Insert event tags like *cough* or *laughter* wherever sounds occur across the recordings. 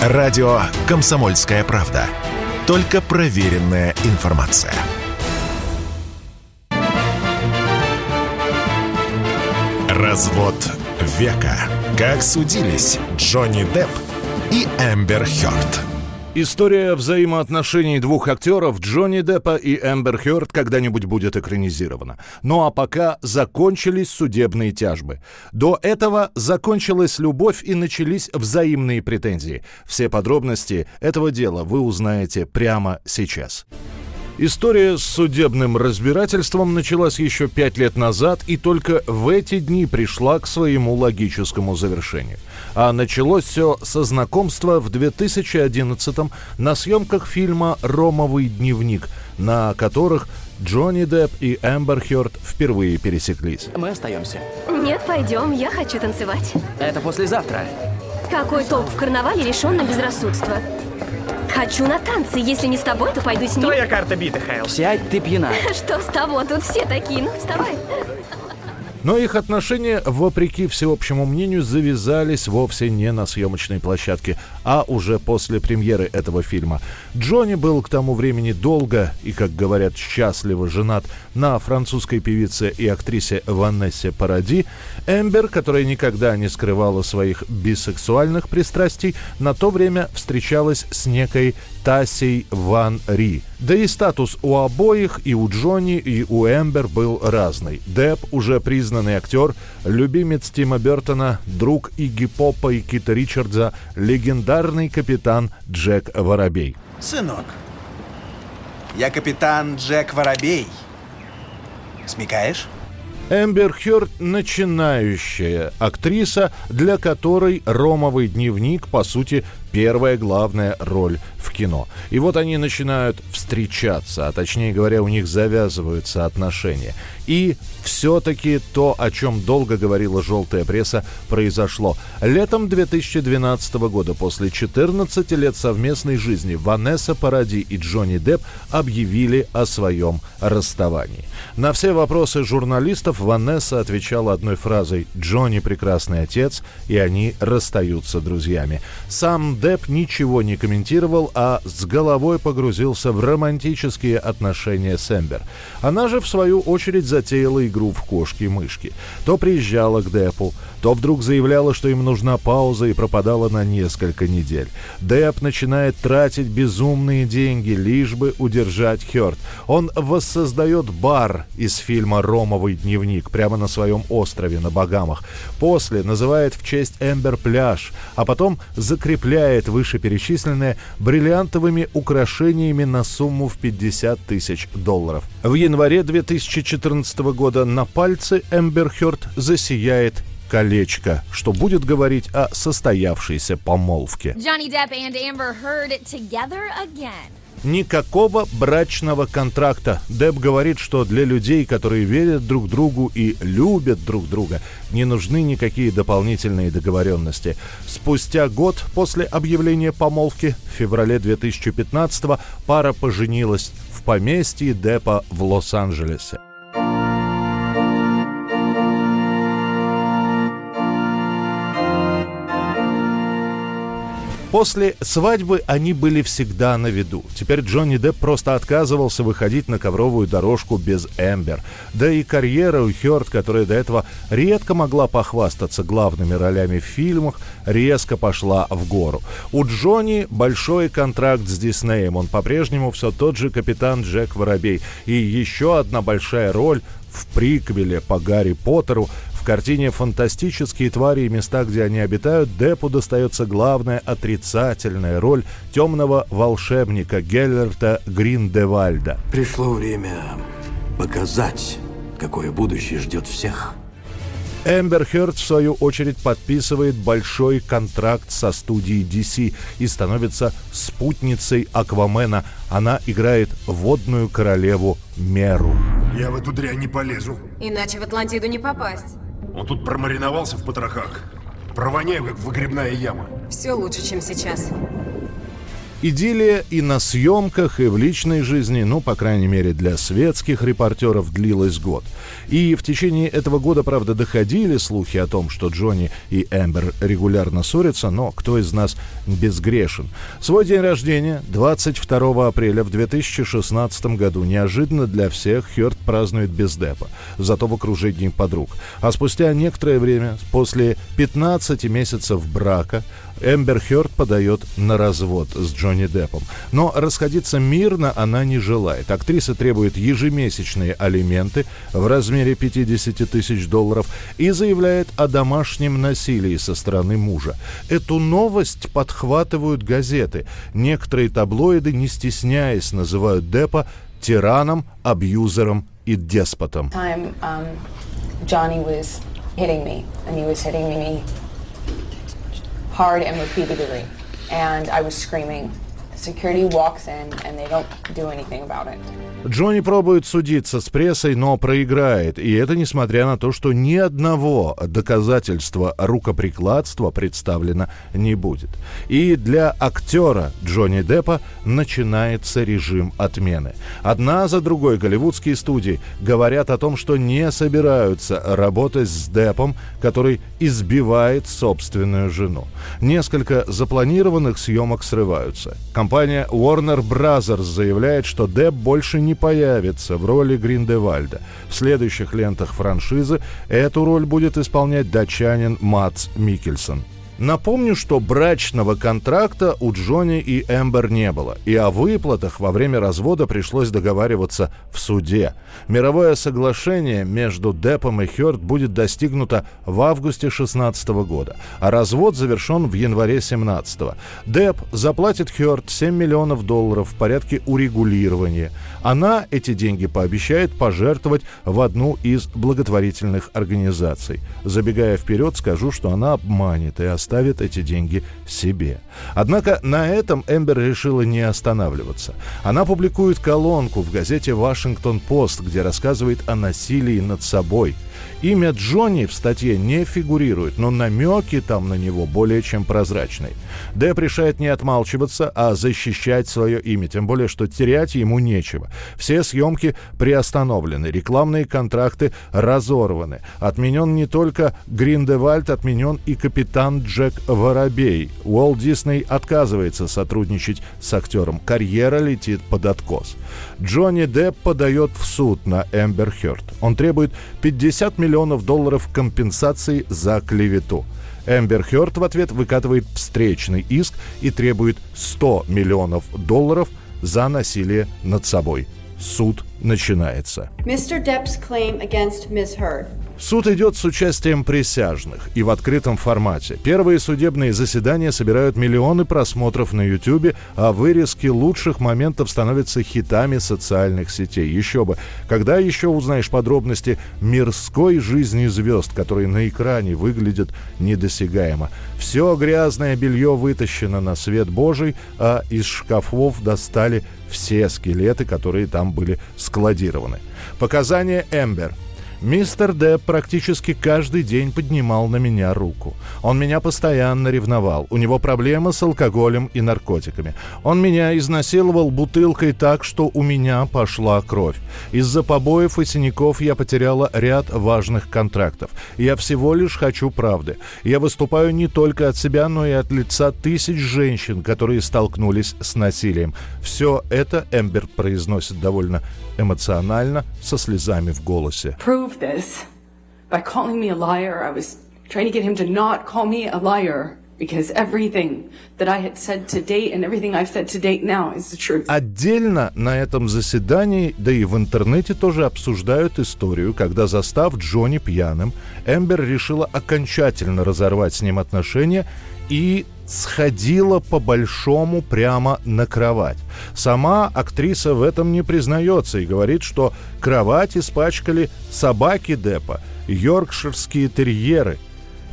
Радио «Комсомольская правда». Только проверенная информация. Развод века. Как судились Джонни Депп и Эмбер Хёрд. История взаимоотношений двух актеров Джонни Деппа и Эмбер Хёрд когда-нибудь будет экранизирована. Ну а пока закончились судебные тяжбы. До этого закончилась любовь и начались взаимные претензии. Все подробности этого дела вы узнаете прямо сейчас. История с судебным разбирательством началась еще пять лет назад и только в эти дни пришла к своему логическому завершению. А началось все со знакомства в 2011-м на съемках фильма «Ромовый дневник», на которых Джонни Депп и Эмбер Хёрд впервые пересеклись. Мы остаемся. Нет, пойдем, я хочу танцевать. Это послезавтра. Какой топ в карнавале лишен на безрассудство? Хочу на танцы. Если не с тобой, то пойду с ним. Твоя карта бита, Хейл. Сядь, ты пьяна. *laughs* Что с того? Тут все такие. Ну, вставай. Но их отношения, вопреки всеобщему мнению, завязались вовсе не на съемочной площадке, а уже после премьеры этого фильма. Джонни был к тому времени долго и, как говорят, счастливо женат на французской певице и актрисе Ванессе Паради. Эмбер, которая никогда не скрывала своих бисексуальных пристрастий, на то время встречалась с некой Тасей Ван Ри. Да и статус у обоих, и у Джонни, и у Эмбер был разный. Депп, уже признанный актер, любимец Тима Бертона, друг Игги Попа и Кита Ричардса, легендарный капитан Джек Воробей. Сынок, я капитан Джек Воробей. Смекаешь? Эмбер Хёрд – начинающая актриса, для которой «Ромовый дневник» по сути первая главная роль кино. И вот они начинают встречаться, а точнее говоря, у них завязываются отношения. И все-таки то, о чем долго говорила желтая пресса, произошло. Летом 2012 года, после 14 лет совместной жизни, Ванесса Паради и Джонни Депп объявили о своем расставании. На все вопросы журналистов Ванесса отвечала одной фразой «Джонни прекрасный отец», и они расстаются друзьями. Сам Депп ничего не комментировал, а с головой погрузился в романтические отношения с Эмбер. Она же, в свою очередь, затеяла игру в кошки-мышки. То приезжала к Деппу, то вдруг заявляла, что им нужна пауза и пропадала на несколько недель. Депп начинает тратить безумные деньги, лишь бы удержать Хёрд. Он воссоздает бар из фильма «Ромовый дневник» прямо на своем острове на Багамах. После называет в честь Эмбер пляж, а потом закрепляет вышеперечисленное бриллиантовыми украшениями на сумму в 50 тысяч долларов. В январе 2014 года на пальце Эмбер Хёрд засияет колечко, что будет говорить о состоявшейся помолвке. Никакого брачного контракта. Деб говорит, что для людей, которые верят друг другу и любят друг друга, не нужны никакие дополнительные договоренности. Спустя год после объявления помолвки, в феврале 2015 пара поженилась в поместье Депа в Лос-Анджелесе. После свадьбы они были всегда на виду. Теперь Джонни Депп просто отказывался выходить на ковровую дорожку без Эмбер. Да и карьера у Хёрд, которая до этого редко могла похвастаться главными ролями в фильмах, резко пошла в гору. У Джонни большой контракт с Диснеем. Он по-прежнему все тот же капитан Джек Воробей. И еще одна большая роль в приквеле по Гарри Поттеру в картине «Фантастические твари и места, где они обитают» Деппу достается главная отрицательная роль темного волшебника Геллерта Гриндевальда. Пришло время показать, какое будущее ждет всех. Эмбер Хёрд, в свою очередь, подписывает большой контракт со студией DC и становится спутницей Аквамена. Она играет водную королеву Меру. Я в эту дрянь не полезу. Иначе в Атлантиду не попасть. Он тут промариновался в потрохах. Провоняю, как выгребная яма. Все лучше, чем сейчас. Идиллия и на съемках, и в личной жизни, ну, по крайней мере, для светских репортеров длилась год. И в течение этого года, правда, доходили слухи о том, что Джонни и Эмбер регулярно ссорятся, но кто из нас безгрешен? Свой день рождения, 22 апреля в 2016 году, неожиданно для всех Хёрд празднует без депа, зато в окружении подруг. А спустя некоторое время, после 15 месяцев брака, Эмбер Хёрд подает на развод с Джонни Деппом. Но расходиться мирно она не желает. Актриса требует ежемесячные алименты в размере 50 тысяч долларов и заявляет о домашнем насилии со стороны мужа. Эту новость подхватывают газеты. Некоторые таблоиды, не стесняясь, называют Деппа тираном, абьюзером и деспотом. Um, hitting me, and he was hitting me hard and repeatedly. And I was screaming. Security walks in and they don't do anything about it. Джонни пробует судиться с прессой, но проиграет. И это несмотря на то, что ни одного доказательства рукоприкладства представлено не будет. И для актера Джонни Деппа начинается режим отмены. Одна за другой голливудские студии говорят о том, что не собираются работать с Деппом, который избивает собственную жену. Несколько запланированных съемок срываются. Компания Warner Brothers заявляет, что Депп больше не появится в роли Гриндевальда. В следующих лентах франшизы эту роль будет исполнять датчанин Мац Микельсон. Напомню, что брачного контракта у Джонни и Эмбер не было, и о выплатах во время развода пришлось договариваться в суде. Мировое соглашение между Деппом и Хёрд будет достигнуто в августе 2016 года, а развод завершен в январе 2017. Депп заплатит Хёрд 7 миллионов долларов в порядке урегулирования. Она эти деньги пообещает пожертвовать в одну из благотворительных организаций. Забегая вперед, скажу, что она обманет и оставит оставит эти деньги себе. Однако на этом Эмбер решила не останавливаться. Она публикует колонку в газете «Вашингтон-Пост», где рассказывает о насилии над собой – Имя Джонни в статье не фигурирует, но намеки там на него более чем прозрачные. Депп решает не отмалчиваться, а защищать свое имя, тем более, что терять ему нечего. Все съемки приостановлены, рекламные контракты разорваны. Отменен не только Гриндевальд, отменен и капитан Джек Воробей. Уолт Дисней отказывается сотрудничать с актером. Карьера летит под откос. Джонни Депп подает в суд на Эмбер Хёрд. Он требует 50 миллионов долларов компенсации за клевету. Эмбер Хёрд в ответ выкатывает встречный иск и требует 100 миллионов долларов за насилие над собой. Суд начинается. Mr. Depp's claim against Ms. Heard Суд идет с участием присяжных и в открытом формате. Первые судебные заседания собирают миллионы просмотров на YouTube, а вырезки лучших моментов становятся хитами социальных сетей. Еще бы. Когда еще узнаешь подробности мирской жизни звезд, которые на экране выглядят недосягаемо? Все грязное белье вытащено на свет Божий, а из шкафов достали все скелеты, которые там были складированы. Показания Эмбер – Мистер Депп практически каждый день поднимал на меня руку. Он меня постоянно ревновал. У него проблемы с алкоголем и наркотиками. Он меня изнасиловал бутылкой так, что у меня пошла кровь. Из-за побоев и синяков я потеряла ряд важных контрактов. Я всего лишь хочу правды. Я выступаю не только от себя, но и от лица тысяч женщин, которые столкнулись с насилием. Все это Эмберт произносит довольно эмоционально, со слезами в голосе. This by calling me a liar. I was trying to get him to not call me a liar. Отдельно на этом заседании, да и в интернете тоже обсуждают историю, когда застав Джонни пьяным, Эмбер решила окончательно разорвать с ним отношения и сходила по-большому прямо на кровать. Сама актриса в этом не признается и говорит, что кровать испачкали собаки Деппа, йоркширские терьеры.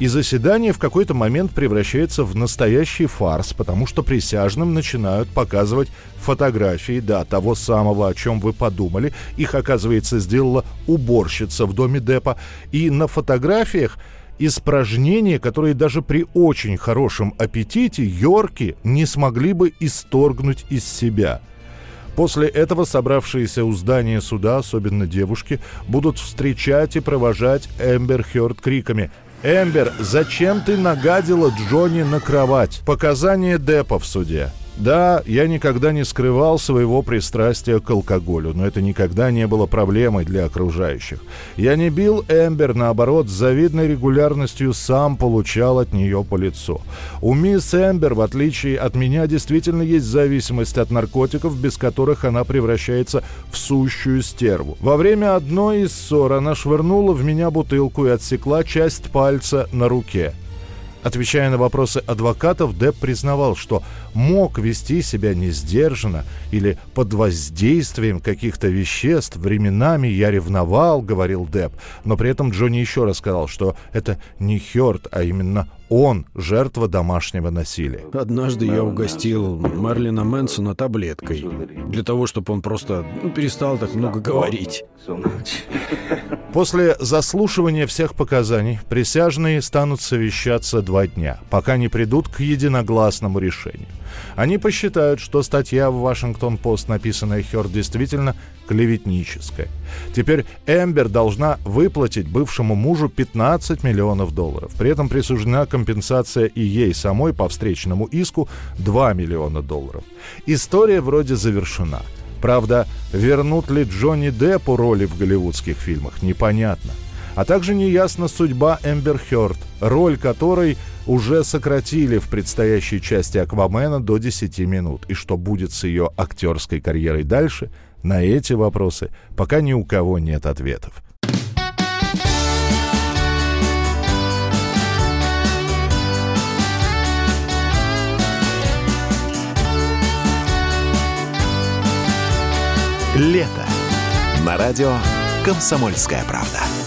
И заседание в какой-то момент превращается в настоящий фарс, потому что присяжным начинают показывать фотографии, да, того самого, о чем вы подумали. Их, оказывается, сделала уборщица в доме Деппа. И на фотографиях Испражнения, которые даже при очень хорошем аппетите Йорки не смогли бы исторгнуть из себя – После этого собравшиеся у здания суда, особенно девушки, будут встречать и провожать Эмбер Хёрд криками «Эмбер, зачем ты нагадила Джонни на кровать?» Показания Деппа в суде. Да, я никогда не скрывал своего пристрастия к алкоголю, но это никогда не было проблемой для окружающих. Я не бил Эмбер, наоборот, с завидной регулярностью сам получал от нее по лицу. У мисс Эмбер, в отличие от меня, действительно есть зависимость от наркотиков, без которых она превращается в сущую стерву. Во время одной из ссор она швырнула в меня бутылку и отсекла часть пальца на руке. Отвечая на вопросы адвокатов, Депп признавал, что мог вести себя несдержанно или под воздействием каких-то веществ. Временами я ревновал, говорил Депп, но при этом Джонни еще раз сказал, что это не Хёрд, а именно он жертва домашнего насилия. Однажды я угостил Марлина Мэнсона таблеткой. Для того, чтобы он просто ну, перестал так много говорить. После заслушивания всех показаний присяжные станут совещаться два дня, пока не придут к единогласному решению. Они посчитают, что статья в «Вашингтон-Пост», написанная Хёрд, действительно клеветническая. Теперь Эмбер должна выплатить бывшему мужу 15 миллионов долларов. При этом присуждена компенсация и ей самой по встречному иску 2 миллиона долларов. История вроде завершена. Правда, вернут ли Джонни Деппу роли в голливудских фильмах, непонятно. А также неясна судьба Эмбер Хёрд, роль которой уже сократили в предстоящей части «Аквамена» до 10 минут. И что будет с ее актерской карьерой дальше, на эти вопросы пока ни у кого нет ответов. Лето. На радио «Комсомольская правда».